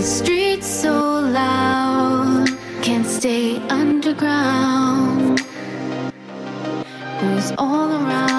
These streets so loud, can't stay underground. Who's all around?